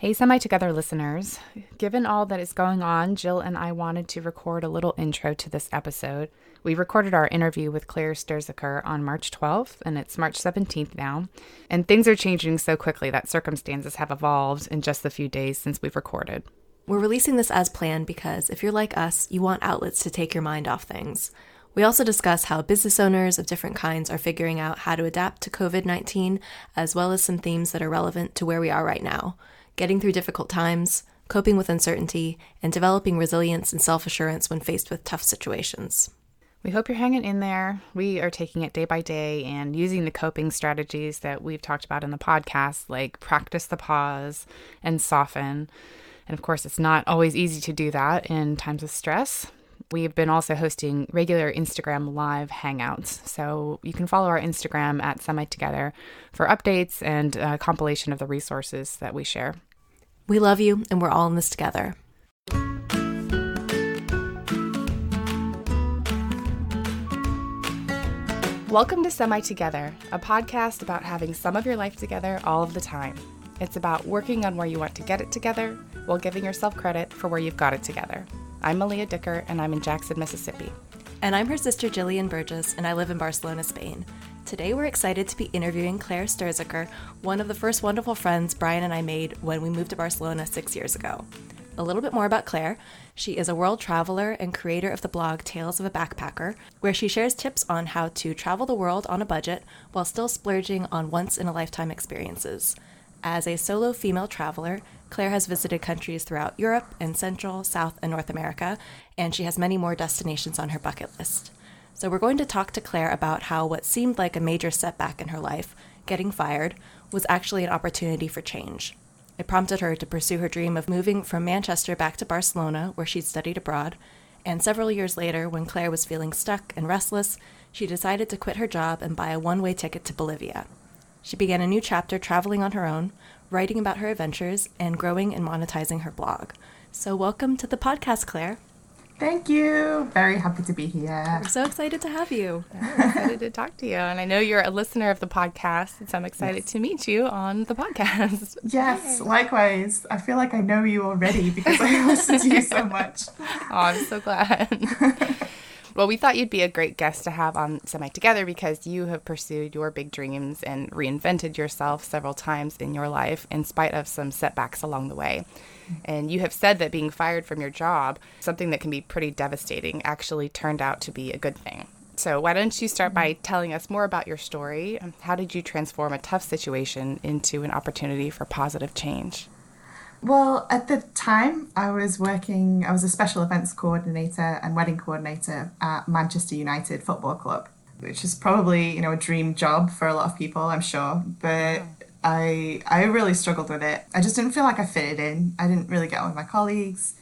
Hey, Semi Together listeners. Given all that is going on, Jill and I wanted to record a little intro to this episode. We recorded our interview with Claire Sturzaker on March 12th, and it's March 17th now. And things are changing so quickly that circumstances have evolved in just the few days since we've recorded. We're releasing this as planned because if you're like us, you want outlets to take your mind off things. We also discuss how business owners of different kinds are figuring out how to adapt to COVID 19, as well as some themes that are relevant to where we are right now getting through difficult times, coping with uncertainty, and developing resilience and self assurance when faced with tough situations. We hope you're hanging in there. We are taking it day by day and using the coping strategies that we've talked about in the podcast, like practice the pause and soften. And of course, it's not always easy to do that in times of stress. We've been also hosting regular Instagram live hangouts. So you can follow our Instagram at Semi Together for updates and a compilation of the resources that we share. We love you, and we're all in this together. Welcome to Semi Together, a podcast about having some of your life together all of the time. It's about working on where you want to get it together while giving yourself credit for where you've got it together. I'm Malia Dicker, and I'm in Jackson, Mississippi. And I'm her sister Jillian Burgess, and I live in Barcelona, Spain. Today, we're excited to be interviewing Claire Sturzaker, one of the first wonderful friends Brian and I made when we moved to Barcelona six years ago. A little bit more about Claire. She is a world traveler and creator of the blog Tales of a Backpacker, where she shares tips on how to travel the world on a budget while still splurging on once in a lifetime experiences. As a solo female traveler, Claire has visited countries throughout Europe and Central, South, and North America, and she has many more destinations on her bucket list. So, we're going to talk to Claire about how what seemed like a major setback in her life, getting fired, was actually an opportunity for change. It prompted her to pursue her dream of moving from Manchester back to Barcelona, where she'd studied abroad. And several years later, when Claire was feeling stuck and restless, she decided to quit her job and buy a one way ticket to Bolivia. She began a new chapter traveling on her own, writing about her adventures, and growing and monetizing her blog. So, welcome to the podcast, Claire. Thank you. Very happy to be here. We're so excited to have you. I'm excited to talk to you. And I know you're a listener of the podcast, so I'm excited yes. to meet you on the podcast. Yes, likewise. I feel like I know you already because I listen to you so much. Oh, I'm so glad. Well, we thought you'd be a great guest to have on Semi Together because you have pursued your big dreams and reinvented yourself several times in your life in spite of some setbacks along the way. And you have said that being fired from your job, something that can be pretty devastating, actually turned out to be a good thing. So, why don't you start by mm-hmm. telling us more about your story? Um, how did you transform a tough situation into an opportunity for positive change? Well, at the time, I was working, I was a special events coordinator and wedding coordinator at Manchester United Football Club, which is probably, you know, a dream job for a lot of people, I'm sure. But mm-hmm. I, I really struggled with it. I just didn't feel like I fitted in. I didn't really get on with my colleagues.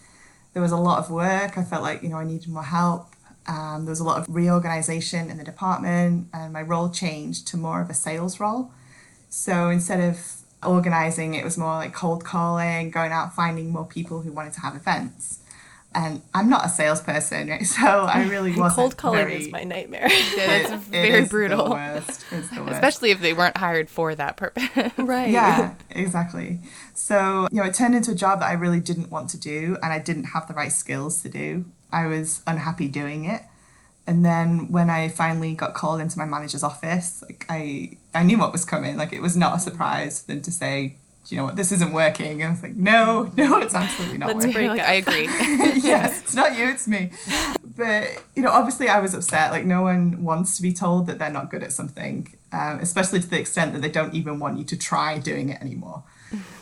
There was a lot of work. I felt like, you know, I needed more help. Um, there was a lot of reorganization in the department, and my role changed to more of a sales role. So instead of organizing, it was more like cold calling, going out finding more people who wanted to have events. And I'm not a salesperson, right? So I really wasn't. cold calling very, is my nightmare. yeah, it's very it brutal. The worst. It's the worst. Especially if they weren't hired for that purpose. right. Yeah, exactly. So, you know, it turned into a job that I really didn't want to do and I didn't have the right skills to do. I was unhappy doing it. And then when I finally got called into my manager's office, like I I knew what was coming. Like it was not a surprise for them to say, you know what, this isn't working. And I was like, no, no, it's absolutely not Let's working. break I agree. yes, it's not you, it's me. But you know, obviously, I was upset. Like no one wants to be told that they're not good at something, um, especially to the extent that they don't even want you to try doing it anymore.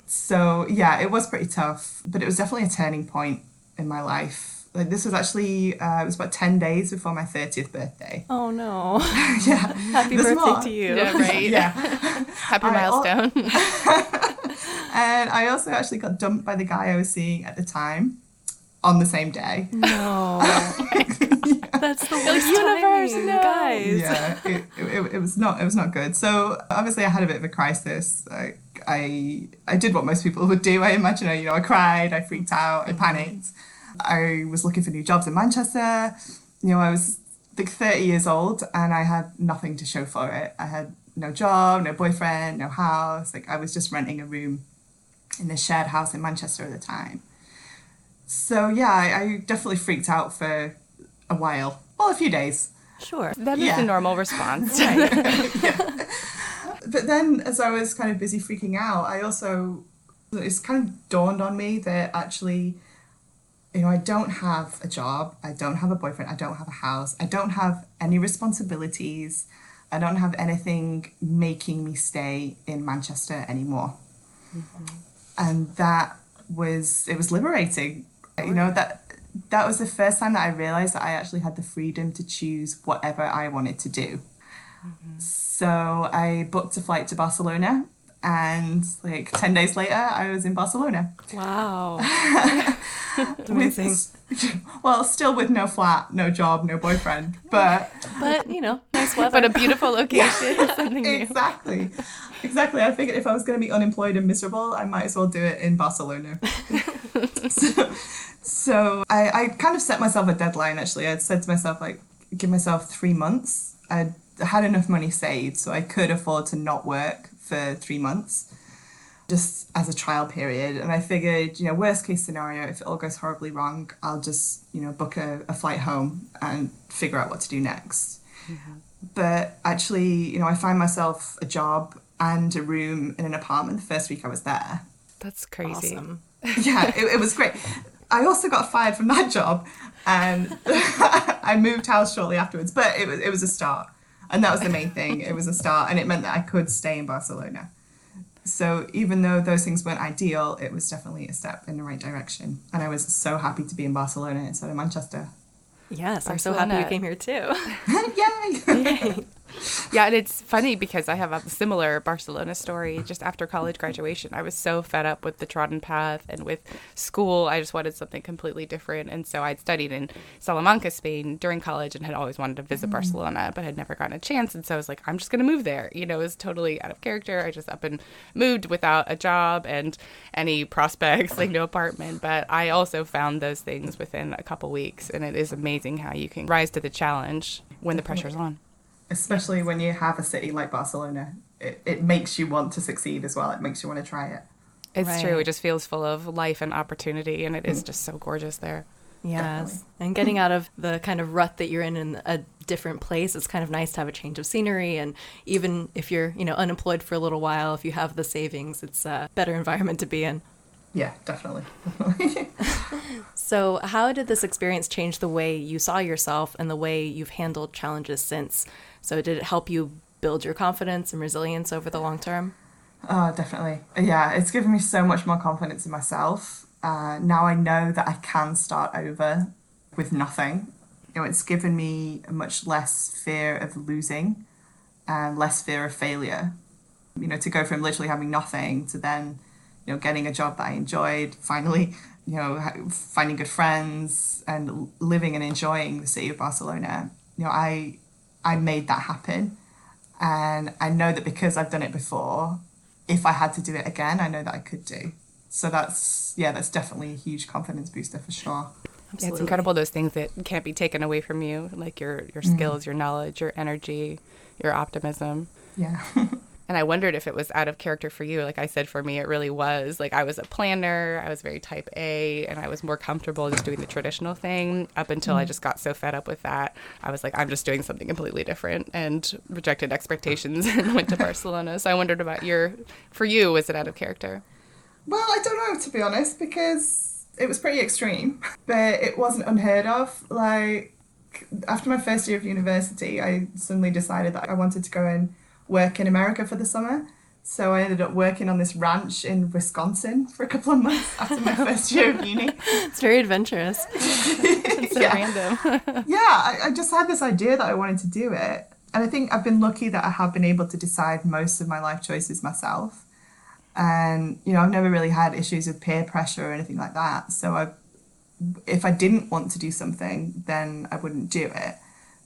So yeah, it was pretty tough, but it was definitely a turning point in my life like this was actually uh, it was about 10 days before my 30th birthday oh no yeah happy There's birthday more. to you Yeah, right. yeah Happy I milestone. And i also actually got dumped by the guy i was seeing at the time on the same day no that's the worst universe, timing, no. guys yeah it, it, it was not it was not good so obviously i had a bit of a crisis like i i did what most people would do i imagine you know i cried i freaked out i panicked I was looking for new jobs in Manchester. You know, I was like 30 years old and I had nothing to show for it. I had no job, no boyfriend, no house. Like I was just renting a room in the shared house in Manchester at the time. So yeah, I, I definitely freaked out for a while. Well, a few days. Sure. That is Yeah. a normal response. But then, as I was kind of busy freaking out, I also it's kind of dawned on me that actually, you know, I don't have a job, I don't have a boyfriend, I don't have a house, I don't have any responsibilities, I don't have anything making me stay in Manchester anymore, mm-hmm. And that was it was liberating. You know that that was the first time that I realized that I actually had the freedom to choose whatever I wanted to do. Mm-hmm. So I booked a flight to Barcelona, and like 10 days later, I was in Barcelona. Wow. Amazing. With- well, still with no flat, no job, no boyfriend, but But, you know, nice weather. but a beautiful location, something new. exactly. Exactly. I figured if I was going to be unemployed and miserable, I might as well do it in Barcelona. so so I, I kind of set myself a deadline actually. I said to myself, like, give myself three months. I had enough money saved, so I could afford to not work for three months just as a trial period. And I figured, you know, worst case scenario, if it all goes horribly wrong, I'll just, you know, book a, a flight home and figure out what to do next. Mm-hmm. But actually, you know, I find myself a job and a room in an apartment the first week I was there. That's crazy. awesome. Yeah, it, it was great. I also got fired from that job and I moved house shortly afterwards, but it was, it was a start. And that was the main thing. It was a start and it meant that I could stay in Barcelona. So even though those things weren't ideal, it was definitely a step in the right direction. And I was so happy to be in Barcelona instead of Manchester. Yes, I'm so happy you came here too. Yay! Yeah, and it's funny because I have a similar Barcelona story. Just after college graduation, I was so fed up with the trodden path and with school. I just wanted something completely different. And so I'd studied in Salamanca, Spain during college and had always wanted to visit mm-hmm. Barcelona, but had never gotten a chance. And so I was like, I'm just going to move there. You know, it was totally out of character. I just up and moved without a job and any prospects, like no apartment. But I also found those things within a couple weeks. And it is amazing how you can rise to the challenge when the pressure's on. Especially when you have a city like Barcelona. It, it makes you want to succeed as well. It makes you want to try it. It's true. It just feels full of life and opportunity, and it is mm-hmm. just so gorgeous there. Yes. And getting out of the kind of rut that you're in in a different place, it's kind of nice to have a change of scenery. And even if you're, you know, unemployed for a little while, if you have the savings, it's a better environment to be in. Yeah, definitely. So, how did this experience change the way you saw yourself and the way you've handled challenges since? So, did it help you build your confidence and resilience over the long term? Oh, definitely. Yeah, it's given me so much more confidence in myself. Uh, now I know that I can start over with nothing. You know, it's given me much less fear of losing and less fear of failure. You know, to go from literally having nothing to then, you know, getting a job that I enjoyed, finally, you know, finding good friends and living and enjoying the city of Barcelona. You know, I I made that happen. And I know that because I've done it before, if I had to do it again, I know that I could do. So that's yeah, that's definitely a huge confidence booster for sure. Yeah, it's incredible those things that can't be taken away from you, like your your mm. skills, your knowledge, your energy, your optimism. Yeah. And I wondered if it was out of character for you. Like I said, for me, it really was. Like I was a planner, I was very type A, and I was more comfortable just doing the traditional thing up until I mm-hmm. just got so fed up with that. I was like, I'm just doing something completely different and rejected expectations and went to Barcelona. So I wondered about your, for you, was it out of character? Well, I don't know to be honest because it was pretty extreme, but it wasn't unheard of. Like after my first year of university, I suddenly decided that I wanted to go and work in America for the summer. So I ended up working on this ranch in Wisconsin for a couple of months after my first year of uni. It's very adventurous. It's so Yeah. random. yeah, I, I just had this idea that I wanted to do it. And I think I've been lucky that I have been able to decide most of my life choices myself. And, you know, I've never really had issues with peer pressure or anything like that. So I, if I didn't want to do something, then I wouldn't do it.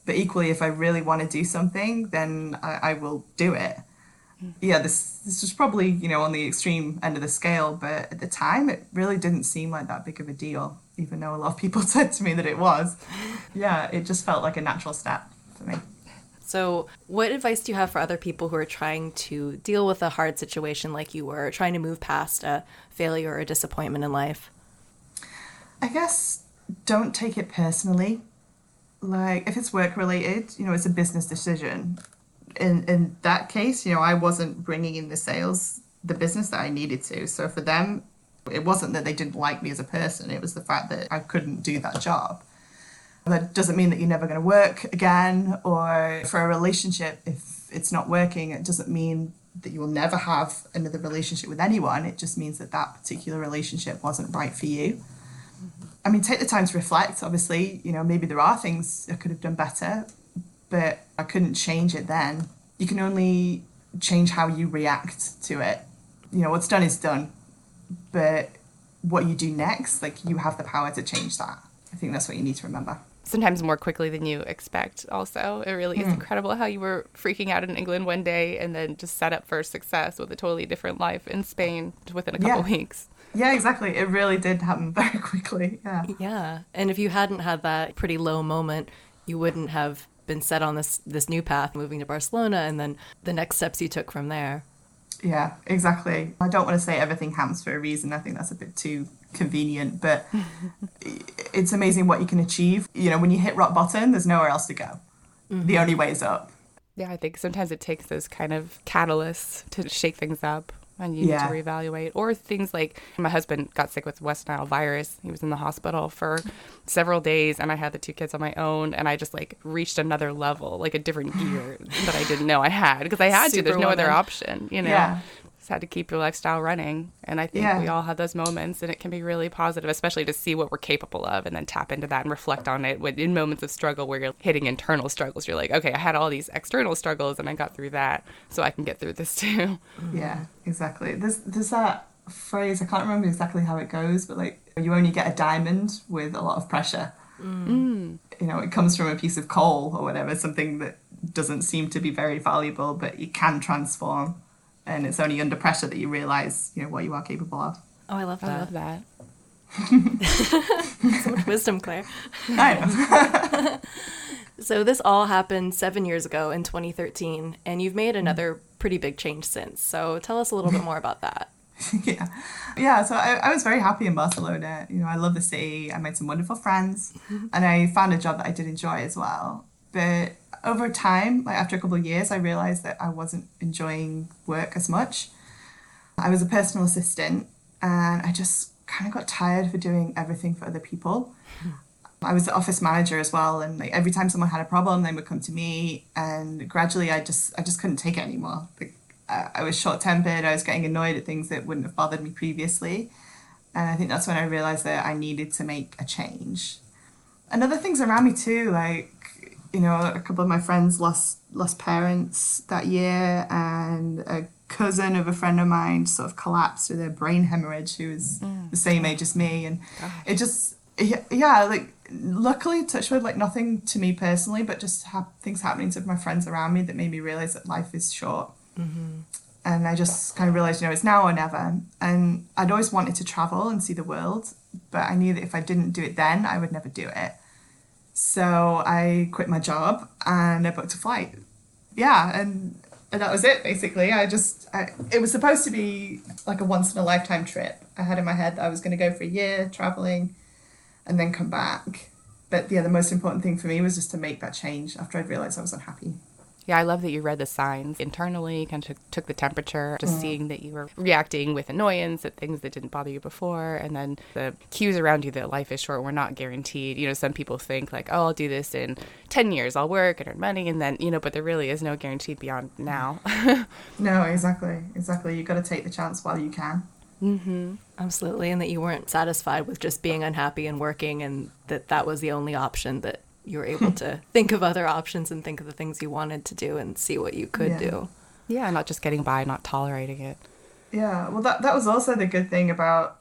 But equally, if I really want to do something, then I, I will do it. Mm. Yeah, this this was probably, you know, on the extreme end of the scale, but at the time it really didn't seem like that big of a deal, even though a lot of people said to me that it was. Yeah, it just felt like a natural step for me. So, what advice do you have for other people who are trying to deal with a hard situation like you were, trying to move past a failure or a disappointment in life? I guess don't take it personally. Like if it's work related, you know, it's a business decision. In in that case, you know, I wasn't bringing in the sales, the business that I needed to. So for them, it wasn't that they didn't like me as a person, it was the fact that I couldn't do that job. That doesn't mean that you're never going to work again or for a relationship if it's not working, it doesn't mean that you will never have another relationship with anyone. It just means that that particular relationship wasn't right for you. Mm-hmm. I mean, take the time to reflect. Obviously, you know, maybe there are things I could have done better, but I couldn't change it then. You can only change how you react to it. You know, what's done is done, but what you do next, like you have the power to change that. I think that's what you need to remember. Sometimes more quickly than you expect, also. It really is Mm. incredible how you were freaking out in England one day and then just set up for success with a totally different life in Spain within a couple Yeah. weeks. Yeah, exactly. It really did happen very quickly. Yeah. Yeah. And if you hadn't had that pretty low moment, you wouldn't have been set on this this new path moving to Barcelona and then the next steps you took from there. Yeah, exactly. I don't want to say everything happens for a reason. I think that's a bit too convenient, but it's amazing what you can achieve. You know, when you hit rock bottom, there's nowhere else to go. The mm-hmm. only way is up. Yeah, I think sometimes it takes those kind of catalysts to shake things up and you Yeah. need to reevaluate. Or things like my husband got sick with West Nile virus. He was in the hospital for several days and I had the two kids on my own and I just like reached another level, like a different gear that I didn't know I had because I had to. There's no other option, you know. Yeah. Just had to keep your lifestyle running. And I think Yeah. we all have those moments and it can be really positive, especially to see what we're capable of and then tap into that and reflect on it when in moments of struggle where you're hitting internal struggles. You're like, okay, I had all these external struggles and I got through that, so I can get through this too. Yeah, exactly. There's there's that phrase. I can't remember exactly how it goes, but like you only get a diamond with a lot of pressure. Mm. You know, it comes from a piece of coal or whatever, something that doesn't seem to be very valuable, but it can transform. And it's only under pressure that you realize, you know, what you are capable of. Oh, I love that I love that. so much wisdom, Claire. I know. So this all happened seven years ago in 2013, and you've made another pretty big change since. So tell us a little bit more about that. yeah, yeah. So I, I was very happy in Barcelona. You know, I love the city. I made some wonderful friends, mm-hmm. and I found a job that I did enjoy as well. But over time, like after a couple of years, I realized that I wasn't enjoying work as much. I was a personal assistant, and I just kind of got tired of doing everything for other people. I was the office manager as well, and like every time someone had a problem, they would come to me, and gradually, I just I just couldn't take it anymore. Like, I I was short tempered. I was getting annoyed at things that wouldn't have bothered me previously, and I think that's when I realized that I needed to make a change. And other things around me too, like you know, a couple of my friends lost lost parents that year, and a cousin of a friend of mine sort of collapsed with a brain hemorrhage who was the same age as me, and it just yeah, yeah like luckily touchwood like nothing to me personally but just ha- things happening to my friends around me that made me realize that life is short. And i just kind of realized you know it's now or never. And i'd always wanted to travel and see the world but i knew that if i didn't do it then i would never do it so i quit my job and i booked a flight. Yeah and and that was it basically. I just I, it was supposed to be like a once in a lifetime trip. I had in my head that i was going to go for a year traveling and then come back. But yeah the most important thing for me was just to make that change after i'd realized i was unhappy Yeah, I love that you read the signs internally, kind of took, took the temperature, just mm-hmm. seeing that you were reacting with annoyance at things that didn't bother you before, and then the cues around you that life is short, we're not guaranteed. You know, some people think like, oh, I'll do this in 10 years, I'll work and earn money, and then, you know, but there really is no guarantee beyond mm-hmm. now. no exactly exactly You've got to take the chance while you can mm-hmm. Absolutely, and that you weren't satisfied with just being unhappy and working, and that that was the only option. That you were able to think of other options and think of the things you wanted to do and see what you could Yeah. do. yeah, not just getting by, not tolerating it. Yeah, well, that that was also the good thing about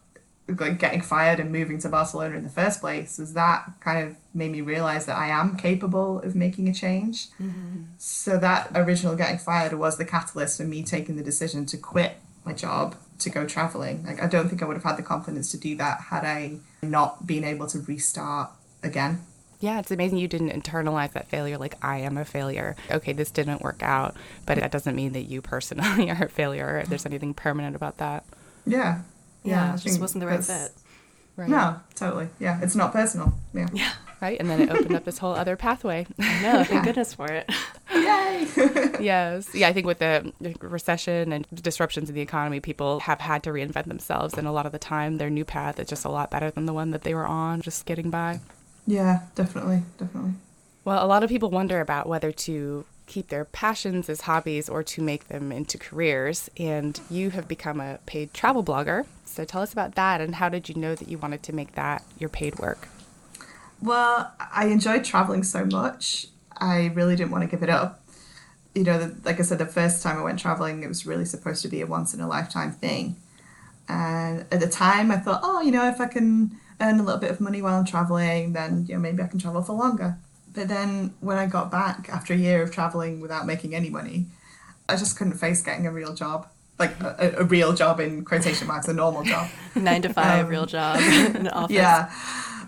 like getting fired and moving to Barcelona in the first place. Is that kind of made me realize that I am capable of making a change. Mm-hmm. So that original getting fired was the catalyst for me taking the decision to quit my job to go traveling. Like I don't think I would have had the confidence to do that had I not been able to restart again. Yeah, it's amazing you didn't internalize that failure like I am a failure. Okay, this didn't work out, but that doesn't mean that you personally are a failure if there's anything permanent about that. Yeah. Yeah, I it just wasn't the right fit. Right. No, totally. Yeah, it's not personal. Yeah. Yeah. Right? And then it opened up this whole other pathway. No, know. Thank goodness for it. Yay! yes. Yeah, I think with the recession and disruptions in the economy, people have had to reinvent themselves. And a lot of the time, their new path is just a lot better than the one that they were on, just getting by. Yeah, definitely, definitely. Well, a lot of people wonder about whether to keep their passions as hobbies or to make them into careers. And you have become a paid travel blogger. So tell us about that and how did you know that you wanted to make that your paid work? Well, I enjoyed traveling so much. I really didn't want to give it up. You know, the, like I said, the first time I went traveling, it was really supposed to be a once in a lifetime thing. And at the time, I thought, oh, you know, if I can earn a little bit of money while I'm traveling, then you know maybe I can travel for longer. But then when I got back after a year of traveling without making any money, I just couldn't face getting a real job, like a, a real job in quotation marks, a normal job. Nine to five, Um, real job in an office. Yeah.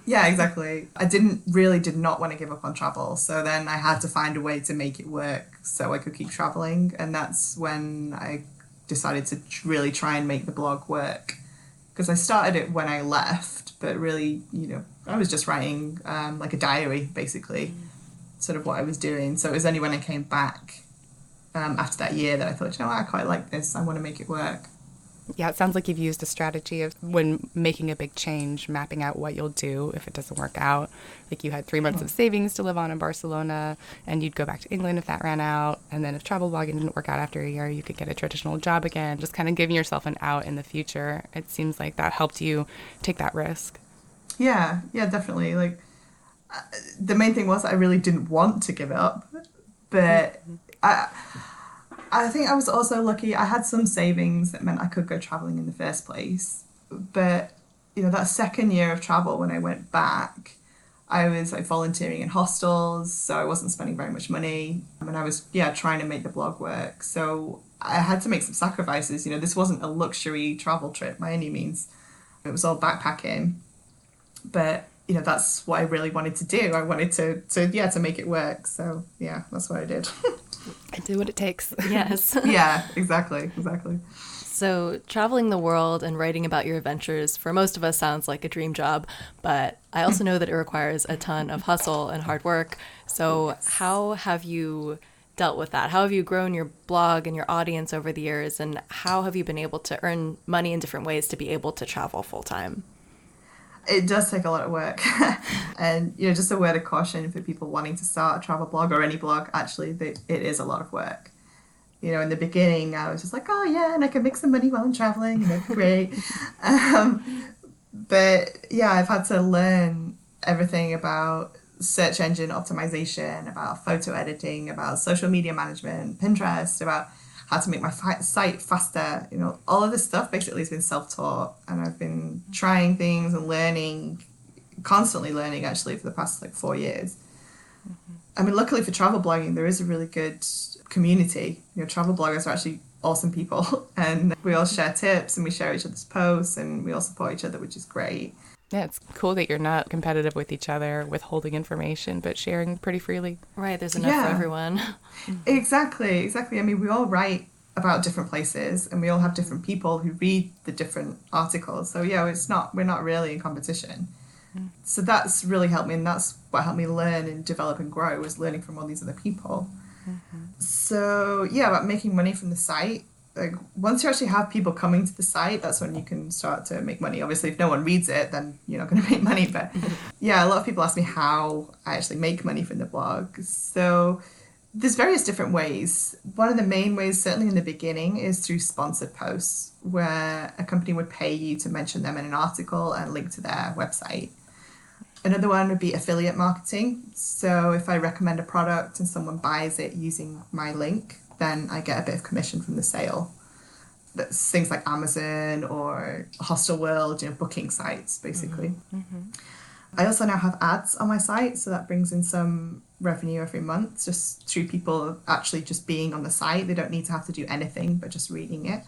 Yeah, exactly. I didn't really did not want to give up on travel. So then I had to find a way to make it work so I could keep traveling and that's when I decided to really try and make the blog work. Because I started it when I left, but really, you know, I was just writing um, like a diary basically, sort of what I was doing. So it was only when I came back um, after that year that I thought, you know, I quite like this. I want to make it work. Yeah, it sounds like you've used a strategy of when making a big change, mapping out what you'll do if it doesn't work out. Like you had three months of savings to live on in Barcelona, and you'd go back to England if that ran out. And then if travel blogging didn't work out after a year, you could get a traditional job again. Just kind of giving yourself an out in the future. It seems like that helped you take that risk. Yeah, yeah, definitely. Like uh, the main thing was I really didn't want to give up, but I I think I was also lucky. I had some savings that meant I could go traveling in the first place. But you know, that second year of travel when I went back, I was like volunteering in hostels, so I wasn't spending very much money, and I was yeah trying to make the blog work. So I had to make some sacrifices. You know, this wasn't a luxury travel trip by any means. It was all backpacking but you know that's what I really wanted to do. I wanted to to yeah to make it work. So yeah, that's what I did. And do what it takes. Yes. yeah, exactly, exactly. So, traveling the world and writing about your adventures for most of us sounds like a dream job, but I also know that it requires a ton of hustle and hard work. So, how have you dealt with that? How have you grown your blog and your audience over the years, and how have you been able to earn money in different ways to be able to travel full time? It does take a lot of work, and you know, just a word of caution for people wanting to start a travel blog or any blog. Actually, that it is a lot of work. You know, in the beginning, I was just like, oh yeah, and I can make some money while I'm traveling, and that's great. um, but yeah, I've had to learn everything about search engine optimization, about photo editing, about social media management, Pinterest, about how to make my site faster. You know, all of this stuff basically has been self taught, and I've been trying things and learning, constantly learning actually for the past like four years. I mean, luckily for travel blogging, there is a really good community. You know, travel bloggers are actually awesome people, and we all share tips and we share each other's posts and we all support each other, which is great. Yeah, it's cool that you're not competitive with each other, withholding information, but sharing pretty freely. Right, there's enough for everyone. Exactly, exactly. I mean, we all write about different places, and we all have different people who read the different articles. So yeah, it's not we're not really in competition. Mm. So that's really helped me, and that's what helped me learn and develop and grow was learning from all these other people. Mm-hmm. So yeah, about making money from the site. Like once you actually have people coming to the site, that's when you can start to make money. Obviously, if no one reads it, then you're not going to make money. But yeah, a lot of people ask me how I actually make money from the blog. So there's various different ways. One of the main ways, certainly in the beginning, is through sponsored posts, where a company would pay you to mention them in an article and link to their website. Another one would be affiliate marketing. So if I recommend a product and someone buys it using my link, then I get a bit of commission from the sale. That's things like Amazon or Hostel World, you know, booking sites basically. Mm-hmm. Mm-hmm. I also now have ads on my site, so that brings in some revenue every month just through people actually just being on the site. They don't need to have to do anything but just reading it.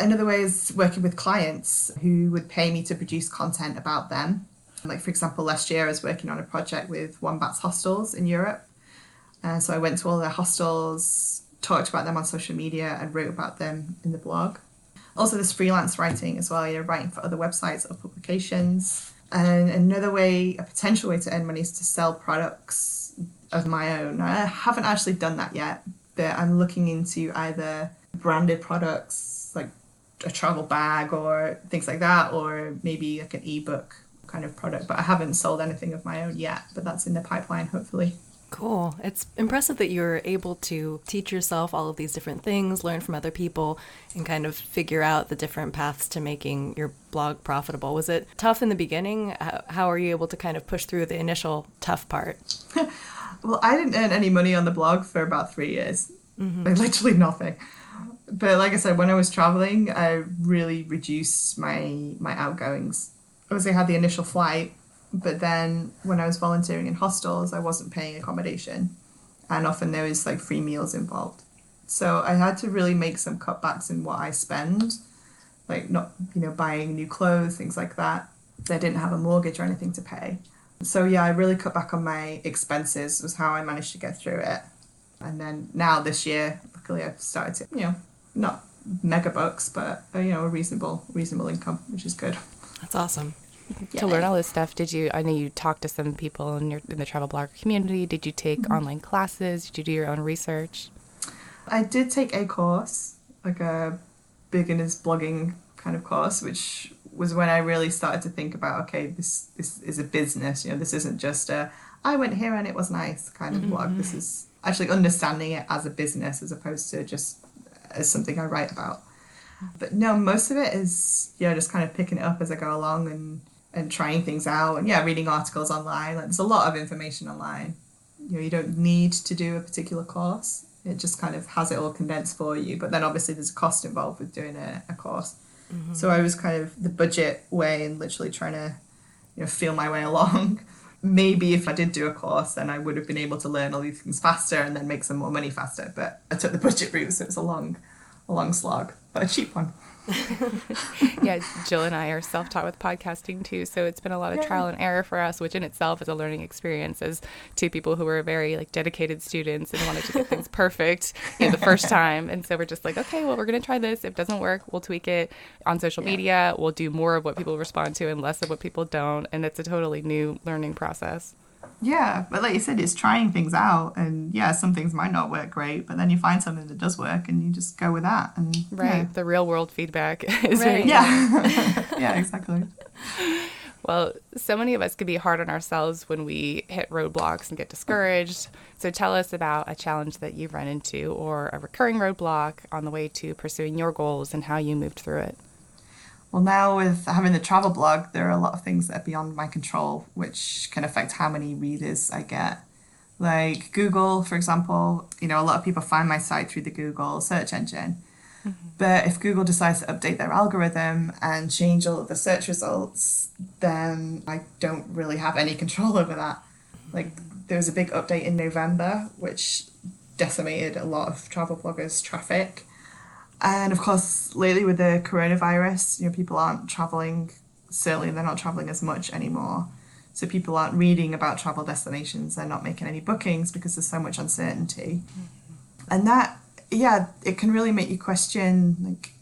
Another way is working with clients who would pay me to produce content about them. Like, for example, last year I was working on a project with Wombats hostels in Europe. And so I went to all their hostels, talked about them on social media, and wrote about them in the blog. Also, there's freelance writing as well. You're writing for other websites or publications. And another way, a potential way to earn money is to sell products of my own. I haven't actually done that yet, but I'm looking into either branded products like a travel bag or things like that, or maybe like an ebook kind of product. But I haven't sold anything of my own yet, but that's in the pipeline, hopefully. Cool. It's impressive that you're able to teach yourself all of these different things, learn from other people, and kind of figure out the different paths to making your blog profitable. Was it tough in the beginning? How are you able to kind of push through the initial tough part? well, I didn't earn any money on the blog for about three years, mm-hmm. like literally nothing. But like I said, when I was traveling, I really reduced my my outgoings. Obviously, I had the initial flight but then when I was volunteering in hostels, I wasn't paying accommodation, and often there was like free meals involved. So I had to really make some cutbacks in what I spend, like not you know buying new clothes, things like that. I didn't have a mortgage or anything to pay. So yeah, I really cut back on my expenses. Was how I managed to get through it. And then now this year, luckily I've started to you know not mega bucks, but you know a reasonable reasonable income, which is good. That's awesome yeah. to learn all this stuff did you i know you talked to some people in your in the travel blogger community did you take mm-hmm. online classes did you do your own research i did take a course like a beginners blogging kind of course which was when i really started to think about okay this this is a business you know this isn't just a i went here and it was nice kind of mm-hmm. blog this is actually understanding it as a business as opposed to just as something i write about but no most of it is yeah just kind of picking it up as i go along and and trying things out and yeah reading articles online. Like, there's a lot of information online. You know you don't need to do a particular course. It just kind of has it all condensed for you but then obviously there's a cost involved with doing a, a course. Mm-hmm. so i was kind of the budget way and literally trying to you know feel my way along. Maybe if i did do a course then i would have been able to learn all these things faster and then make some more money faster but i took the budget route so it was a long a long slog but a cheap one yeah, Jill and I are self taught with podcasting too. So it's been a lot of trial and error for us, which in itself is a learning experience as two people who were very like dedicated students and wanted to get things perfect you know, the first time. And so we're just like, okay, well, we're going to try this. If it doesn't work, we'll tweak it on social yeah. media. We'll do more of what people respond to and less of what people don't. And it's a totally new learning process. Yeah, but like you said, it's trying things out, and yeah, some things might not work great, but then you find something that does work, and you just go with that. And right, yeah. the real world feedback is right. very yeah, yeah, exactly. Well, so many of us can be hard on ourselves when we hit roadblocks and get discouraged. So tell us about a challenge that you've run into or a recurring roadblock on the way to pursuing your goals and how you moved through it. Well, now with having the travel blog, there are a lot of things that are beyond my control, which can affect how many readers I get. Like Google, for example, you know, a lot of people find my site through the Google search engine. Mm-hmm. But if Google decides to update their algorithm and change all of the search results, then I don't really have any control over that. Like there was a big update in November, which decimated a lot of travel bloggers' traffic. And of course, lately with the coronavirus, you know, people aren't traveling. Certainly, they're not traveling as much anymore. So people aren't reading about travel destinations. They're not making any bookings because there's so much uncertainty. Mm-hmm. And that, yeah, it can really make you question, like,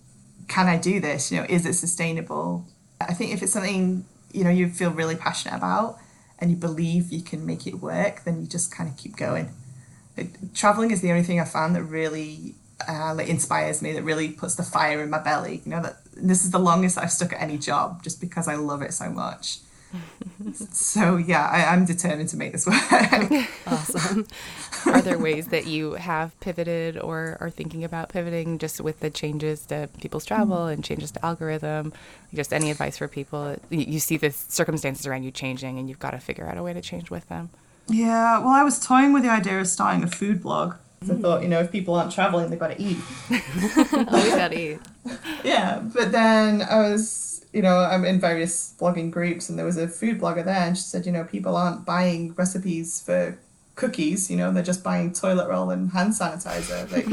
can I do this? You know, is it sustainable? I think if it's something you know you feel really passionate about and you believe you can make it work, then you just kind of keep going. It, traveling is the only thing I found that really uh, like inspires me that really puts the fire in my belly. You know that this is the longest i've stuck at any job just because i love it so much. So yeah I, i'm determined to make this work. Awesome. Are there ways that you have pivoted or are thinking about pivoting just with the changes to people's travel and changes to algorithm? Just any advice for people? You see the circumstances around you changing and you've got to figure out a way to change with them. Yeah well i was toying with the idea of starting a food blog I hmm. thought, you know, if people aren't traveling, they've got to eat. Always got to eat. yeah, but then I was, you know, I'm in various blogging groups, and there was a food blogger there, and she said, you know, people aren't buying recipes for cookies. You know, they're just buying toilet roll and hand sanitizer. Like,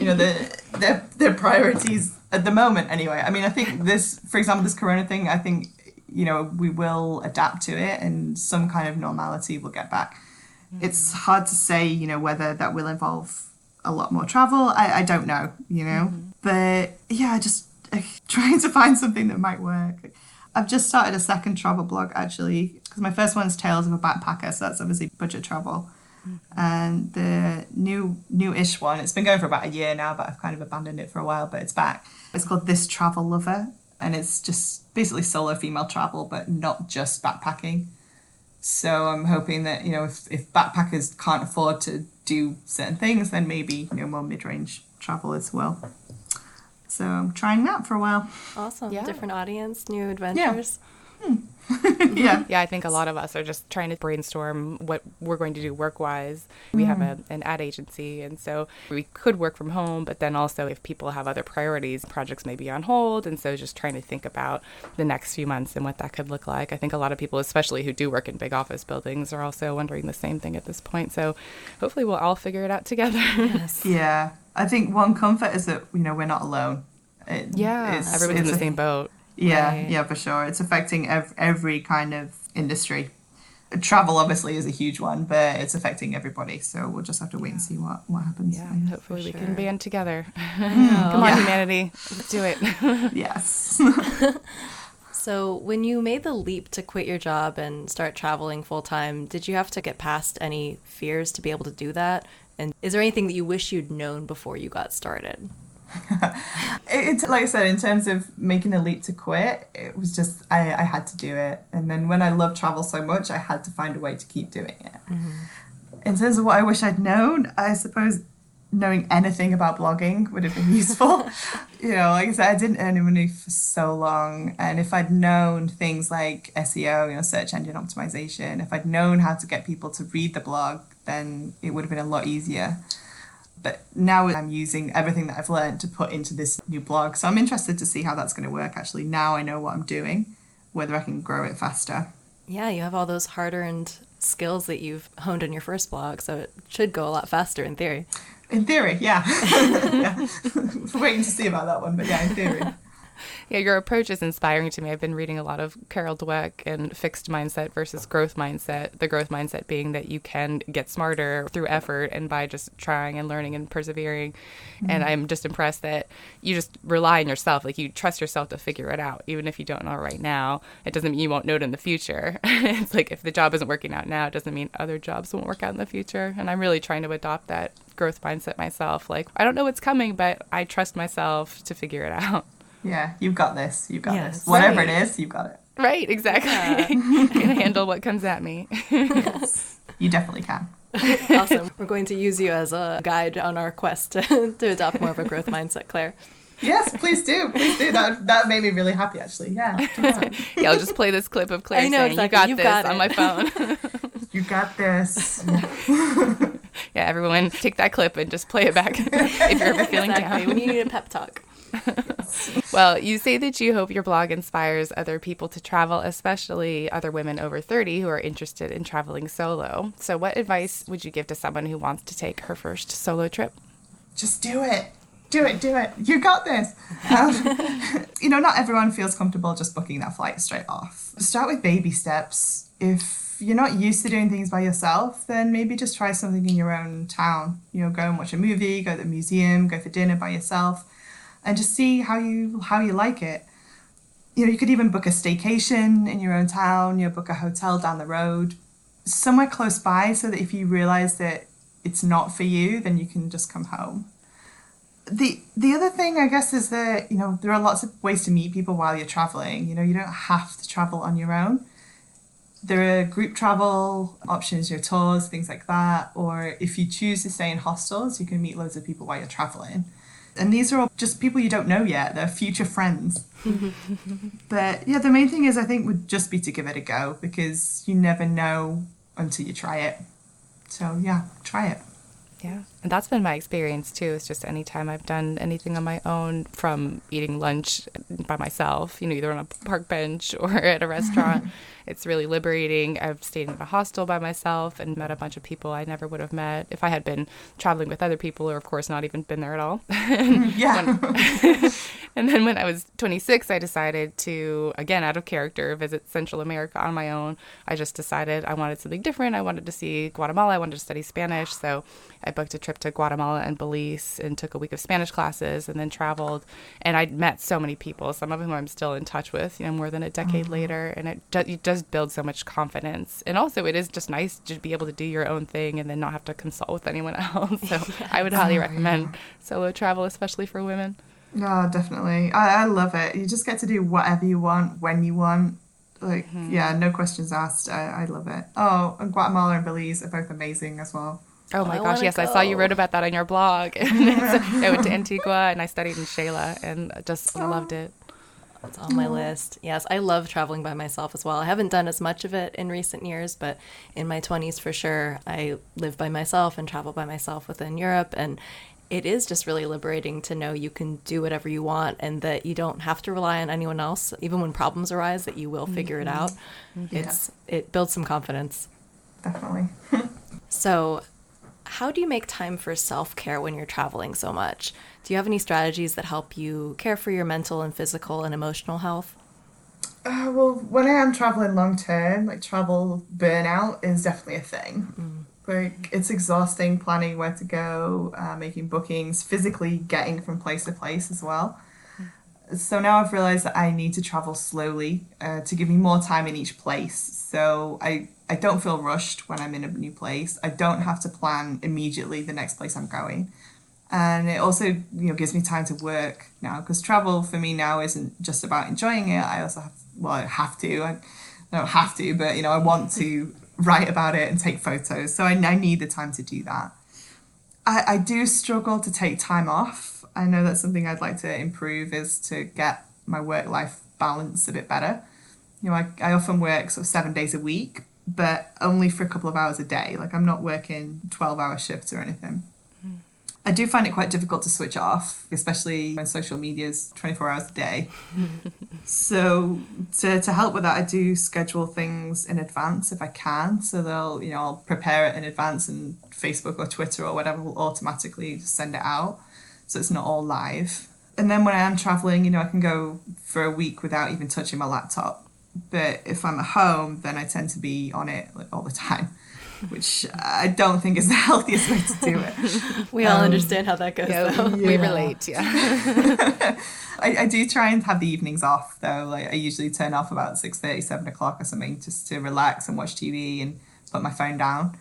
you know, the their their priorities at the moment. Anyway, I mean, I think this, for example, this Corona thing. I think you know, we will adapt to it and some kind of normality will get back. It's hard to say, you know, whether that will involve a lot more travel. I, I don't know, you know, but yeah, just uh, trying to find something that might work. I've just started a second travel blog actually because my first one's Tales of a Backpacker, so that's obviously budget travel. And the new new-ish one, it's been going for about a year now, but I've kind of abandoned it for a while, but it's back. It's called This Travel Lover, and it's just basically solo female travel, but not just backpacking. So I'm hoping that you know if, if backpackers can't afford to do certain things, then maybe you know more mid-range travel as well. So I'm trying that for a while. Awesome. Yeah. Different audience, new adventures. yeah. Yeah, Yeah, I think a lot of us are just trying to brainstorm what we're going to do work wise. We have a, an ad agency, and so we could work from home, but then also if people have other priorities, projects may be on hold. And so just trying to think about the next few months and what that could look like. I think a lot of people, especially who do work in big office buildings, are also wondering the same thing at this point. So hopefully we'll all figure it out together. Yes. Yeah, I think one comfort is that you know we're not alone. It, yeah, everyone's in the same boat. Yeah, Right. yeah, for sure. It's affecting ev- every kind of industry. Travel obviously is a huge one, but it's affecting everybody. So we'll just have to wait and see what what happens. Yeah, Yeah, hopefully we sure. can band together. Mm, Come on, Yeah. humanity, let's do it. Yes. So, when you made the leap to quit your job and start traveling full time, did you have to get past any fears to be able to do that? And is there anything that you wish you'd known before you got started? It- it's like I said, in terms of making a leap to quit, it was just I, I had to do it. And then when I love travel so much, I had to find a way to keep doing it. Mm-hmm. In terms of what I wish I'd known, I suppose knowing anything about blogging would have been useful. you know, like I said, I didn't earn any money for so long. And if I'd known things like SEO, you know, search engine optimization, if I'd known how to get people to read the blog, then it would have been a lot easier but now I'm using everything that I've learned to put into this new blog. So I'm interested to see how that's going to work actually. Now I know what I'm doing, whether I can grow it faster. Yeah, you have all those hard earned skills that you've honed in your first blog, so it should go a lot faster in theory. In theory, yeah. yeah. Waiting to see about that one, but yeah, in theory. Yeah, your approach is inspiring to me. I've been reading a lot of Carol Dweck and fixed mindset versus growth mindset. The growth mindset being that you can get smarter through effort and by just trying and learning and persevering. And mm-hmm. I'm just impressed that you just rely on yourself. Like you trust yourself to figure it out, even if you don't know right now. It doesn't mean you won't know it in the future. it's like if the job isn't working out now, it doesn't mean other jobs won't work out in the future. And I'm really trying to adopt that growth mindset myself. Like I don't know what's coming, but I trust myself to figure it out. Yeah, you've got this. You've got Yes. this. Whatever Right. it is, you've got it. Right, exactly. I can handle what comes at me. yes, You definitely can. awesome. We're going to use you as a guide on our quest to, to adopt more of a growth mindset, Claire. Yes, please do. Please do. That that made me really happy actually. Yeah. yeah, I'll just play this clip of Claire I know saying, exactly. "You got You've this" got on it. my phone. You got this. yeah, everyone, take that clip and just play it back if you're ever feeling Exactly. down. When you need a pep talk. Well, you say that you hope your blog inspires other people to travel, especially other women over 30 who are interested in traveling solo. So, what advice would you give to someone who wants to take her first solo trip? just do it. Do it, do it. You got this. Um, you know, not everyone feels comfortable just booking that flight straight off. Start with baby steps. If you're not used to doing things by yourself, then maybe just try something in your own town. You know, go and watch a movie, go to the museum, go for dinner by yourself, and just see how you how you like it. You know, you could even book a staycation in your own town. You know, book a hotel down the road, somewhere close by, so that if you realize that it's not for you, then you can just come home the the other thing I guess is that you know there are lots of ways to meet people while you're traveling. You know, you don't have to travel on your own. There are group travel options, your tours, things like that. Or if you choose to stay in hostels, you can meet loads of people while you're traveling. And these are all just people you don't know yet. They're future friends. but yeah, the main thing is I think would just be to give it a go because you never know until you try it. So yeah, try it. Yeah. And that's been my experience too. It's just anytime I've done anything on my own, from eating lunch by myself, you know, either on a park bench or at a restaurant, it's really liberating. I've stayed in a hostel by myself and met a bunch of people I never would have met if I had been traveling with other people, or of course, not even been there at all. Mm, yeah. and then when I was 26, I decided to, again, out of character, visit Central America on my own. I just decided I wanted something different. I wanted to see Guatemala. I wanted to study Spanish. So I booked a trip to Guatemala and Belize and took a week of Spanish classes and then traveled. And I met so many people, some of whom I'm still in touch with, you know, more than a decade mm-hmm. later. And it, do, it does build so much confidence. And also, it is just nice to be able to do your own thing and then not have to consult with anyone else. So yes. I would highly oh, recommend yeah. solo travel, especially for women. Oh, definitely. I, I love it. You just get to do whatever you want when you want. Like, mm-hmm. yeah, no questions asked. I, I love it. Oh, and Guatemala and Belize are both amazing as well. Oh my I gosh, yes, go. I saw you wrote about that on your blog. I went to Antigua and I studied in Xela and just oh. loved it. It's on my list. Yes, I love traveling by myself as well. I haven't done as much of it in recent years, but in my 20s for sure, I live by myself and travel by myself within Europe. And it is just really liberating to know you can do whatever you want and that you don't have to rely on anyone else even when problems arise that you will figure mm-hmm. it out mm-hmm. it's it builds some confidence definitely so how do you make time for self-care when you're traveling so much? Do you have any strategies that help you care for your mental and physical and emotional health? Uh, well when i am traveling long term like travel burnout is definitely a thing. Mm. Like it's exhausting planning where to go, uh, making bookings, physically getting from place to place as well. So now I've realized that I need to travel slowly uh, to give me more time in each place. So I I don't feel rushed when I'm in a new place. I don't have to plan immediately the next place I'm going. And it also you know gives me time to work now because travel for me now isn't just about enjoying it. I also have well I have to. I, don't have to, but you know I want to write about it and take photos. So I, I need the time to do that. I, I do struggle to take time off. I know that's something I'd like to improve is to get my work life balance a bit better. You know, I, I often work sort of seven days a week, but only for a couple of hours a day. Like I'm not working 12 hour shifts or anything. I do find it quite difficult to switch off, especially when social media is 24 hours a day. so to, to help with that, I do schedule things in advance if I can. So they'll, you know, I'll prepare it in advance and Facebook or Twitter or whatever will automatically send it out. So it's not all live. And then when I am traveling, you know, I can go for a week without even touching my laptop. But if I'm at home, then I tend to be on it like, all the time which I don't think is the healthiest way to do it. we all um, understand how that goes. Yeah, yeah. We relate, yeah. I, I do try and have the evenings off though. Like I usually turn off about 6 7 o'clock or something just to relax and watch TV and put my phone down.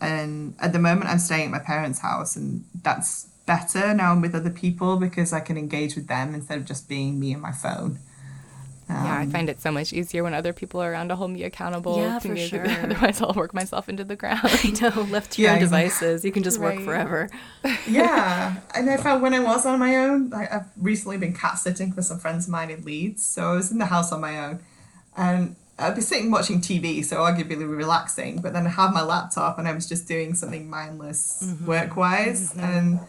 And at the moment I'm staying at my parents' house and that's better now I'm with other people because I can engage with them instead of just being me and my phone. Um, yeah, I find it so much easier when other people are around to hold me accountable. Yeah, for sure. Otherwise, I'll work myself into the ground. I know, left to yeah, your devices, you can just right. work forever. yeah, and I found when I was on my own, I, have recently been cat sitting for some friends of mine in Leeds, so I was in the house on my own, and I'd be sitting watching TV, so arguably relaxing, but then I have my laptop and I was just doing something mindless mm-hmm. work wise, mm-hmm. and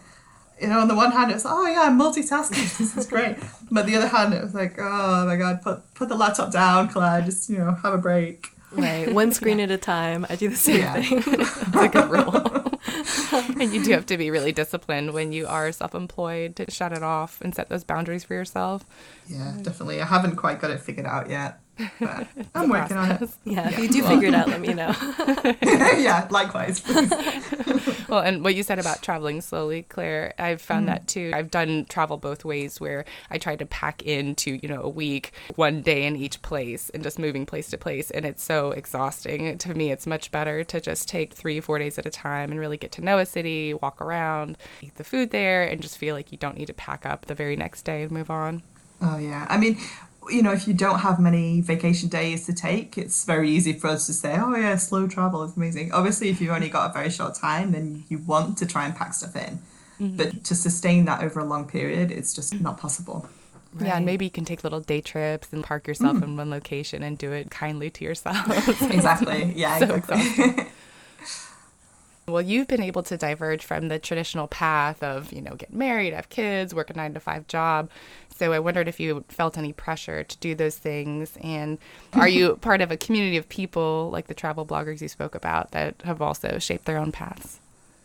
you know, on the one hand, it was, oh yeah, I'm multitasking. This is great. but the other hand, it was like, oh my god, put put the laptop down, Claire. Just you know, have a break. Right, one screen at a time. I do the same yeah. thing. It's a good rule. and you do have to be really disciplined when you are self-employed to shut it off and set those boundaries for yourself. Yeah, definitely. I haven't quite got it figured out yet. But I'm working on it. Yeah, yeah, if you do figure it out, let me know. yeah, likewise. well, and what you said about traveling slowly, Claire, I've found mm. that too. I've done travel both ways where I try to pack into, you know, a week, one day in each place and just moving place to place. And it's so exhausting. To me, it's much better to just take three, four days at a time and really get to know a city, walk around, eat the food there, and just feel like you don't need to pack up the very next day and move on. Oh, yeah. I mean, you know, if you don't have many vacation days to take, it's very easy for us to say, oh, yeah, slow travel is amazing. Obviously, if you've only got a very short time, then you want to try and pack stuff in. Mm-hmm. But to sustain that over a long period, it's just not possible. Right. Yeah, and maybe you can take little day trips and park yourself mm. in one location and do it kindly to yourself. exactly. Yeah, so exactly. Well, you've been able to diverge from the traditional path of, you know, get married, have kids, work a nine to five job. So I wondered if you felt any pressure to do those things. And are you part of a community of people like the travel bloggers you spoke about that have also shaped their own paths?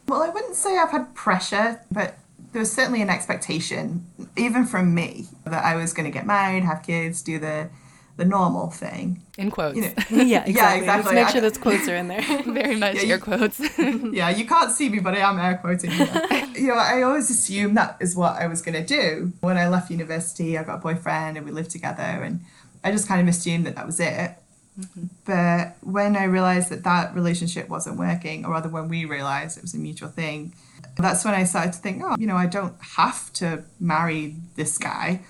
Well, I wouldn't say I've had pressure, but there was certainly an expectation, even from me, that I was going to get married, have kids, do the the normal thing. In quotes. You know, yeah, exactly. Yeah, exactly. Let's make sure those quotes are in there. Very much yeah, air quotes. yeah, you can't see me, but I am air quoting. you know, I always assumed that is what I was going to do. When I left university, I got a boyfriend and we lived together, and I just kind of assumed that that was it. Mm-hmm. But when I realized that that relationship wasn't working, or rather when we realized it was a mutual thing, that's when I started to think, oh, you know, I don't have to marry this guy.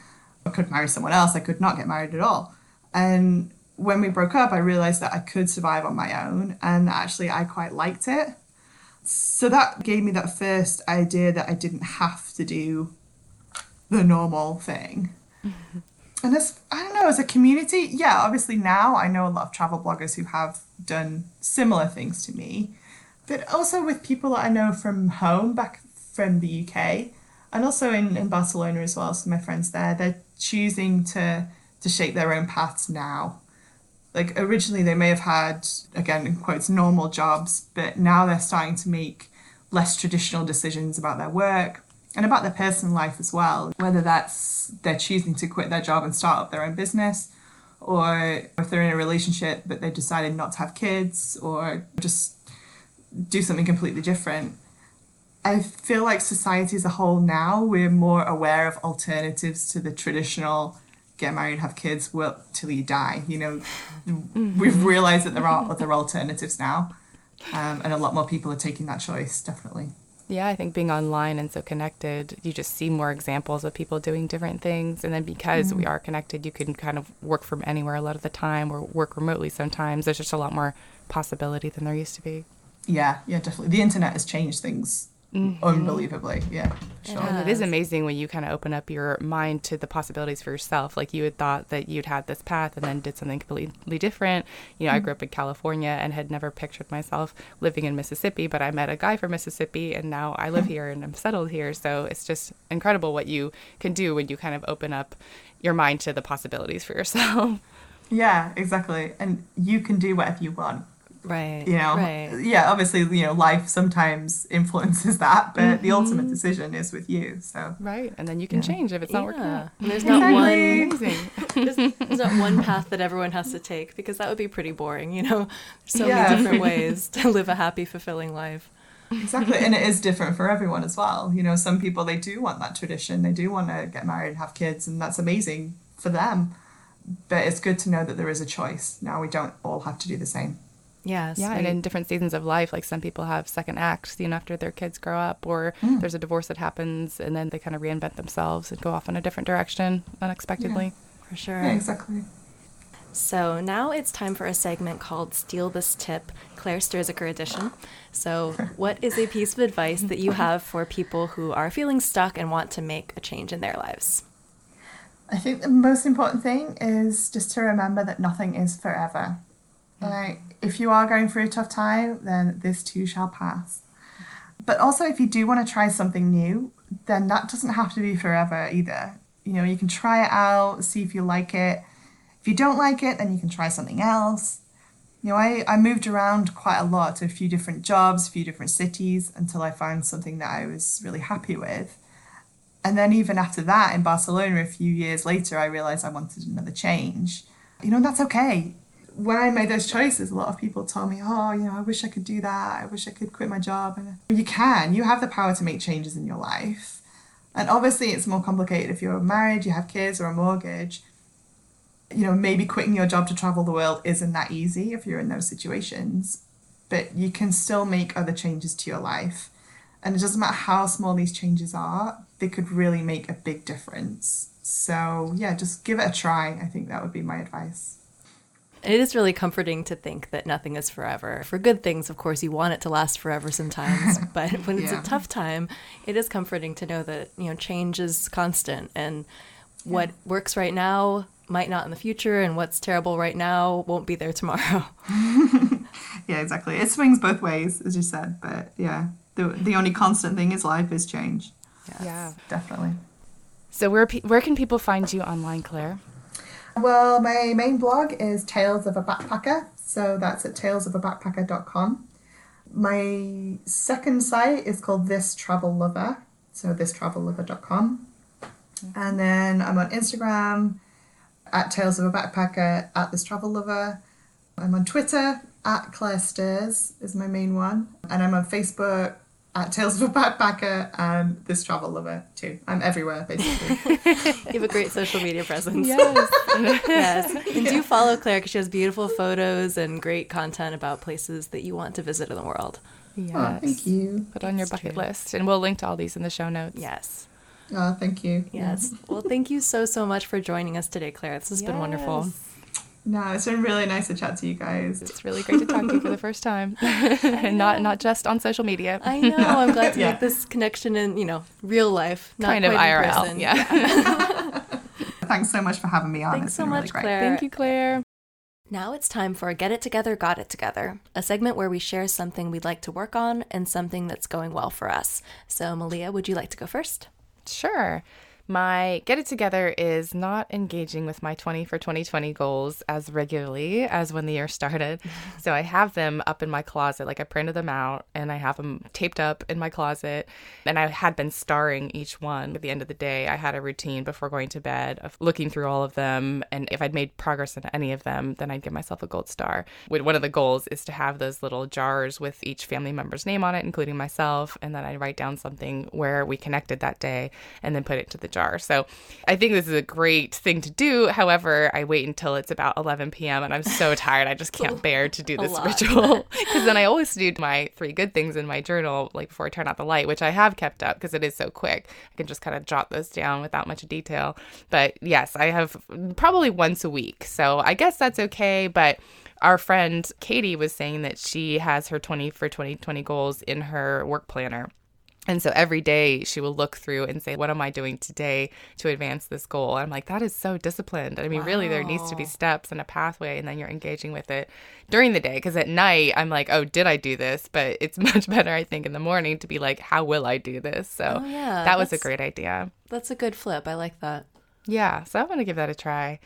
I could marry someone else. I could not get married at all. And when we broke up, I realized that I could survive on my own, and actually, I quite liked it. So that gave me that first idea that I didn't have to do the normal thing. Mm-hmm. And as I don't know, as a community, yeah, obviously now I know a lot of travel bloggers who have done similar things to me, but also with people that I know from home, back from the UK, and also in, in Barcelona as well. So my friends there, they're choosing to to shape their own paths now. Like originally they may have had, again in quotes, normal jobs, but now they're starting to make less traditional decisions about their work and about their personal life as well. Whether that's they're choosing to quit their job and start up their own business, or if they're in a relationship but they've decided not to have kids, or just do something completely different. I feel like society as a whole now, we're more aware of alternatives to the traditional get married, have kids, work till you die. You know, mm-hmm. we've realized that there are other alternatives now. Um, and a lot more people are taking that choice, definitely. Yeah, I think being online and so connected, you just see more examples of people doing different things. And then because mm-hmm. we are connected, you can kind of work from anywhere a lot of the time or work remotely sometimes. There's just a lot more possibility than there used to be. Yeah, yeah, definitely. The internet has changed things mm-hmm. unbelievably. Yeah, sure. And it is amazing when you kind of open up your mind to the possibilities for yourself. Like you had thought that you'd had this path and then did something completely different. You know, mm-hmm. I grew up in California and had never pictured myself living in Mississippi, but I met a guy from Mississippi and now I live here and I'm settled here. So it's just incredible what you can do when you kind of open up your mind to the possibilities for yourself. Yeah, exactly. And you can do whatever you want. Right. You know, right. yeah, obviously, you know, life sometimes influences that, but mm-hmm. the ultimate decision is with you. So Right. And then you can yeah. change if it's not working out. And there's not one there's, there's, not one path that everyone has to take because that would be pretty boring, you know. There's so yeah. many different ways to live a happy, fulfilling life. Exactly. and it is different for everyone as well. You know, some people they do want that tradition. They do want to get married and have kids and that's amazing for them. But it's good to know that there is a choice. Now we don't all have to do the same. Yes. Yeah, right. and in different seasons of life, like some people have second acts, you know, after their kids grow up, or mm. there's a divorce that happens, and then they kind of reinvent themselves and go off in a different direction unexpectedly. Yeah. For sure. Yeah, exactly. So now it's time for a segment called Steal This Tip, Claire Sturzaker edition. So, what is a piece of advice that you have for people who are feeling stuck and want to make a change in their lives? I think the most important thing is just to remember that nothing is forever. Like, if you are going through a tough time, then this too shall pass. But also, if you do want to try something new, then that doesn't have to be forever either. You know, you can try it out, see if you like it. If you don't like it, then you can try something else. You know, I, I moved around quite a lot to a few different jobs, a few different cities until I found something that I was really happy with. And then, even after that, in Barcelona, a few years later, I realized I wanted another change. You know, that's okay when I made those choices, a lot of people told me, oh, you know, I wish I could do that. I wish I could quit my job. And you can, you have the power to make changes in your life. And obviously, it's more complicated if you're married, you have kids, or a mortgage. You know, maybe quitting your job to travel the world isn't that easy if you're in those situations, but you can still make other changes to your life. And it doesn't matter how small these changes are, they could really make a big difference. So, yeah, just give it a try. I think that would be my advice. It is really comforting to think that nothing is forever. For good things, of course, you want it to last forever sometimes, but when it's a tough time, it is comforting to know that, you know, change is constant and what yeah. works right now might not in the future, and what's terrible right now won't be there tomorrow. yeah, exactly. It swings both ways, as you said. But yeah, the the only constant thing is life is change. Yes. Yeah, definitely. So where where can people find you online, Claire? Well, my main blog is Tales of a Backpacker. So that's at talesofabackpacker.com. My second site is called This Travel Lover. So thistravellover.com. And then I'm on Instagram at Tales of a Backpacker at This Travel Lover. I'm on Twitter at Claire Stairs is my main one. And I'm on Facebook at Tales of a Backpacker and This Travel Lover too. I'm everywhere basically. you have a great social media presence. Yes. yes. And do follow Claire because she has beautiful photos and great content about places that you want to visit in the world. Yes. Oh, thank you. Put on your bucket true. list. And we'll link to all these in the show notes. Yes. Oh, thank you. Yes. Well, thank you so, so much for joining us today, Claire. This has yes. been wonderful. No, it's been really nice to chat to you guys. It's really great to talk to you for the first time, and not not just on social media. I know. I'm glad to yeah. make this connection in you know real life, not kind of IRL. Yeah. yeah. Thanks so much for having me on. Thanks so much, really Claire. Thank you, Claire. Now it's time for Get It Together, Got It Together, a segment where we share something we'd like to work on and something that's going well for us. So, Malia, would you like to go first? Sure. My get it together is not engaging with my 20 for 2020 goals as regularly as when the year started. so I have them up in my closet. Like I printed them out and I have them taped up in my closet. And I had been starring each one. At the end of the day, I had a routine before going to bed of looking through all of them. And if I'd made progress in any of them, then I'd give myself a gold star. One of the goals is to have those little jars with each family member's name on it, including myself. And then I'd write down something where we connected that day and then put it to the jar. So I think this is a great thing to do. However, I wait until it's about 11 p.m. and I'm so tired. I just can't bear to do this ritual. Because then I always do my three good things in my journal, like before I turn out the light, which I have kept up because it is so quick. I can just kind of jot those down without much detail. But yes, I have probably once a week. So I guess that's okay. But our friend Katie was saying that she has her 20 for 2020 goals in her work planner. And so every day she will look through and say, What am I doing today to advance this goal? And I'm like, That is so disciplined. I mean, wow. really, there needs to be steps and a pathway, and then you're engaging with it during the day. Because at night, I'm like, Oh, did I do this? But it's much better, I think, in the morning to be like, How will I do this? So oh, yeah, that was a great idea. That's a good flip. I like that. Yeah. So I want to give that a try.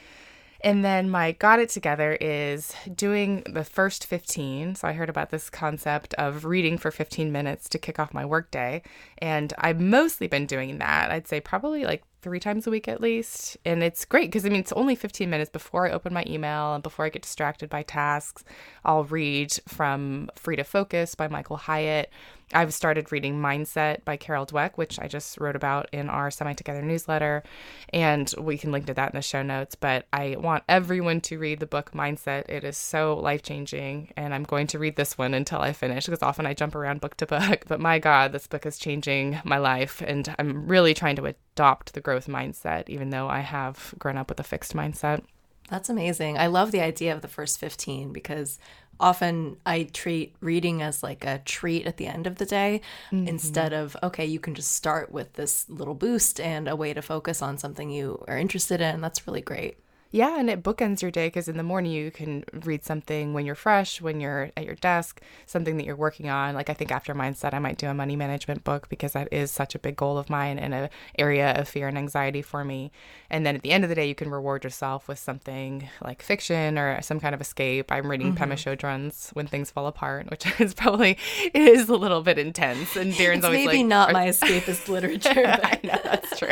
And then my got it together is doing the first 15. So I heard about this concept of reading for 15 minutes to kick off my workday. And I've mostly been doing that. I'd say probably like three times a week at least. And it's great because I mean, it's only 15 minutes before I open my email and before I get distracted by tasks. I'll read from Free to Focus by Michael Hyatt. I've started reading Mindset by Carol Dweck, which I just wrote about in our Semi Together newsletter. And we can link to that in the show notes. But I want everyone to read the book Mindset. It is so life changing. And I'm going to read this one until I finish because often I jump around book to book. But my God, this book is changing my life. And I'm really trying to adopt the growth mindset, even though I have grown up with a fixed mindset. That's amazing. I love the idea of the first 15 because often I treat reading as like a treat at the end of the day mm-hmm. instead of, okay, you can just start with this little boost and a way to focus on something you are interested in. That's really great. Yeah, and it bookends your day because in the morning you can read something when you're fresh, when you're at your desk, something that you're working on. Like I think after mindset, I might do a money management book because that is such a big goal of mine and an area of fear and anxiety for me. And then at the end of the day, you can reward yourself with something like fiction or some kind of escape. I'm reading mm-hmm. Pema Chodron's When Things Fall Apart, which is probably it is a little bit intense. And Darren's it's always maybe like, not my escapist literature. But... I know that's true.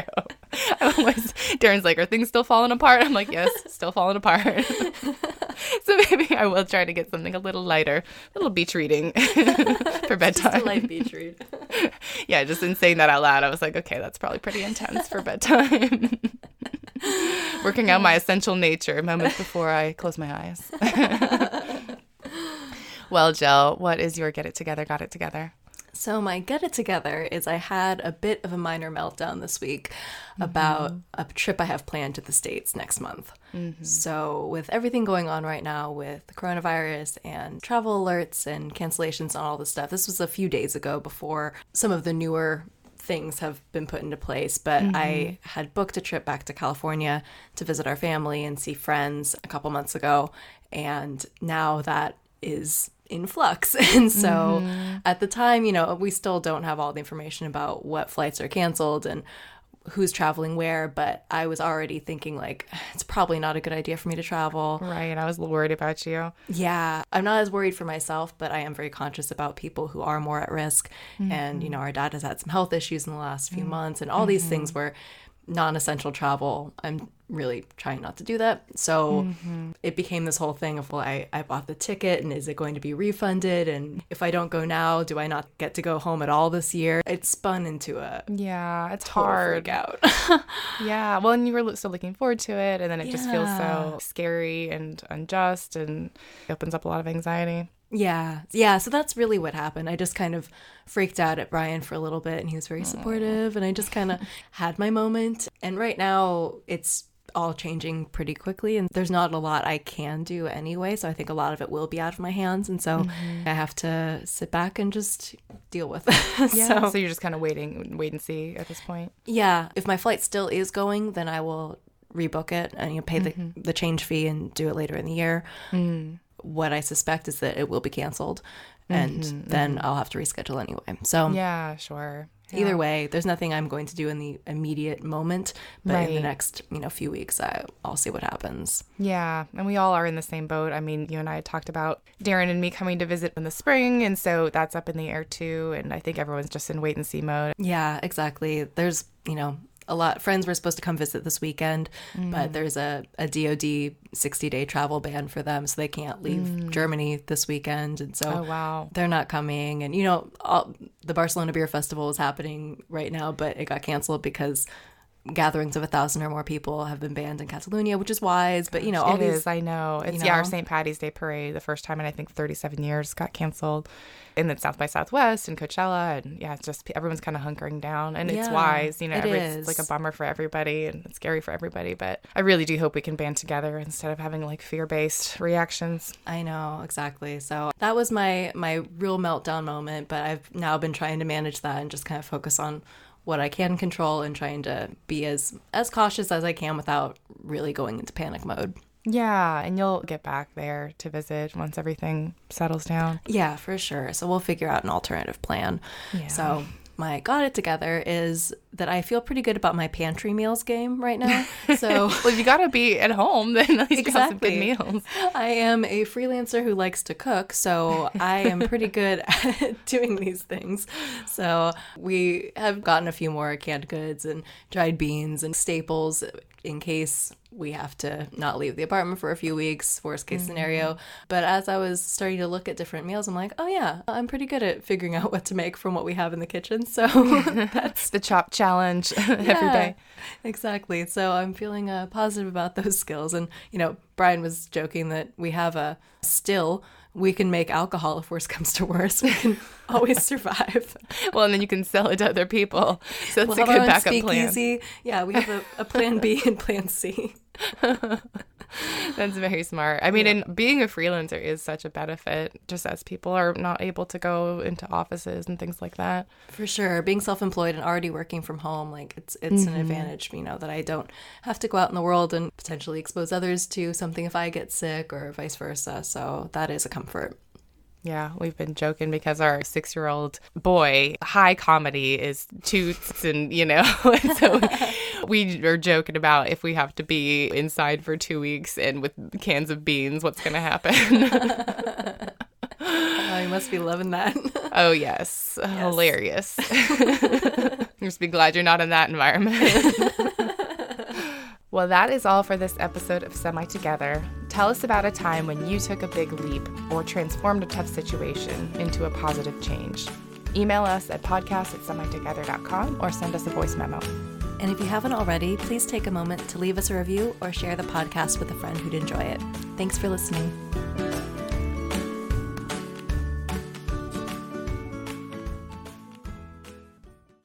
I'm always Darren's like, are things still falling apart? I'm like, yes, still falling apart. so maybe I will try to get something a little lighter, a little beach reading for bedtime. Just a light beach read. yeah, just in saying that out loud, I was like, okay, that's probably pretty intense for bedtime. Working out my essential nature moments before I close my eyes. well, Jill, what is your get it together, got it together? So, my get it together is I had a bit of a minor meltdown this week mm-hmm. about a trip I have planned to the States next month. Mm-hmm. So, with everything going on right now with the coronavirus and travel alerts and cancellations and all this stuff, this was a few days ago before some of the newer things have been put into place. But I had booked a trip back to California to visit our family and see friends a couple months ago. And now that is in flux. And so mm-hmm. at the time, you know, we still don't have all the information about what flights are canceled and who's traveling where, but I was already thinking like it's probably not a good idea for me to travel. Right. I was worried about you. Yeah, I'm not as worried for myself, but I am very conscious about people who are more at risk. And, you mm-hmm. know, our dad has had some health issues in the last few mm-hmm. months and all these things where non essential travel, I'm really trying not to do that. So mm-hmm. it became this whole thing of, well, I, I bought the ticket and is it going to be refunded? And if I don't go now, do I not get to go home at all this year? It spun into a Yeah, it's hard. out. Yeah. Well, and you were still looking forward to it, and then it just feels so scary and unjust, and opens up a lot of anxiety. Yeah, yeah. So that's really what happened. I just kind of freaked out at Brian for a little bit, and he was very supportive, and I just kind of had my moment. And right now, it's all changing pretty quickly, and there's not a lot I can do anyway. So I think a lot of it will be out of my hands, and so mm-hmm. I have to sit back and just deal with it. Yeah. so So, you're just kind of waiting, wait and see at this point. yeah, if my flight still is going, then I will rebook it and you know, pay the mm-hmm. the change fee and do it later in the year. Mm. What I suspect is that it will be canceled, mm-hmm, and mm-hmm. then I'll have to reschedule anyway. So Yeah, sure. either way, there's nothing I'm going to do in the immediate moment, but in the next you know few weeks, I, I'll see what happens. Yeah, and we all are in the same boat. I mean, you and I talked about Darren and me coming to visit in the spring, and so that's up in the air too. And I think everyone's just in wait and see mode. Yeah, exactly. There's, you know, a lot friends were supposed to come visit this weekend, but mm. there's a, a DOD 60 day travel ban for them, so they can't leave mm. Germany this weekend. And so Oh, wow. they're not coming. And, you know, all, the Barcelona Beer Festival is happening right now, but it got canceled because gatherings of a thousand or more people have been banned in Catalonia, which is wise. But, you know, all It these. is, I know. It's yeah, our? St. Patty's Day parade, the first time in I think 37 years, got canceled. And then South by Southwest and Coachella, and yeah, it's just everyone's kind of hunkering down, and it's wise, you know. it every- It's like a bummer for everybody, and it's scary for everybody. But I really do hope we can band together instead of having like fear-based reactions. I know exactly. So that was my my real meltdown moment, but I've now been trying to manage that and just kind of focus on what I can control and trying to be as as cautious as I can without really going into panic mode. Yeah, and you'll get back there to visit once everything settles down. Yeah, for sure. So we'll figure out an alternative plan. Yeah. So my got it together is that I feel pretty good about my pantry meals game right now. So Well, if you gotta be at home, then at least you have some good Exactly. meals. I am a freelancer who likes to cook, so I am pretty good at doing these things. So we have gotten a few more canned goods and dried beans and staples in case we have to not leave the apartment for a few weeks, worst case scenario. But as I was starting to look at different meals, I'm like, oh yeah, I'm pretty good at figuring out what to make from what we have in the kitchen. So That's the chop challenge every yeah, day. Exactly. So I'm feeling uh, positive about those skills. And, you know, Brian was joking that we have a still, we can make alcohol if worse comes to worse. We can always survive. Well, and then you can sell it to other people. So that's We'll a good backup plan. Yeah, we have a, a plan B and plan C. That's very smart. I mean, and being a freelancer is such a benefit, just as people are not able to go into offices and things like that. For sure. Being self employed and already working from home, like it's it's an mm-hmm. advantage, you know, that I don't have to go out in the world and potentially expose others to something if I get sick or vice versa. So that is a comfort. Yeah, we've been joking because our six year old boy, high comedy is toots, and you know, and so we are joking about if we have to be inside for two weeks and with cans of beans, what's going to happen. Oh, you must be loving that. oh, yes, hilarious. Just be glad you're not in that environment. Well, that is all for this episode of Semi Together. Tell us about a time when you took a big leap or transformed a tough situation into a positive change. Email us at podcast at semitogether.com or send us a voice memo. And if you haven't already, please take a moment to leave us a review or share the podcast with a friend who'd enjoy it. Thanks for listening.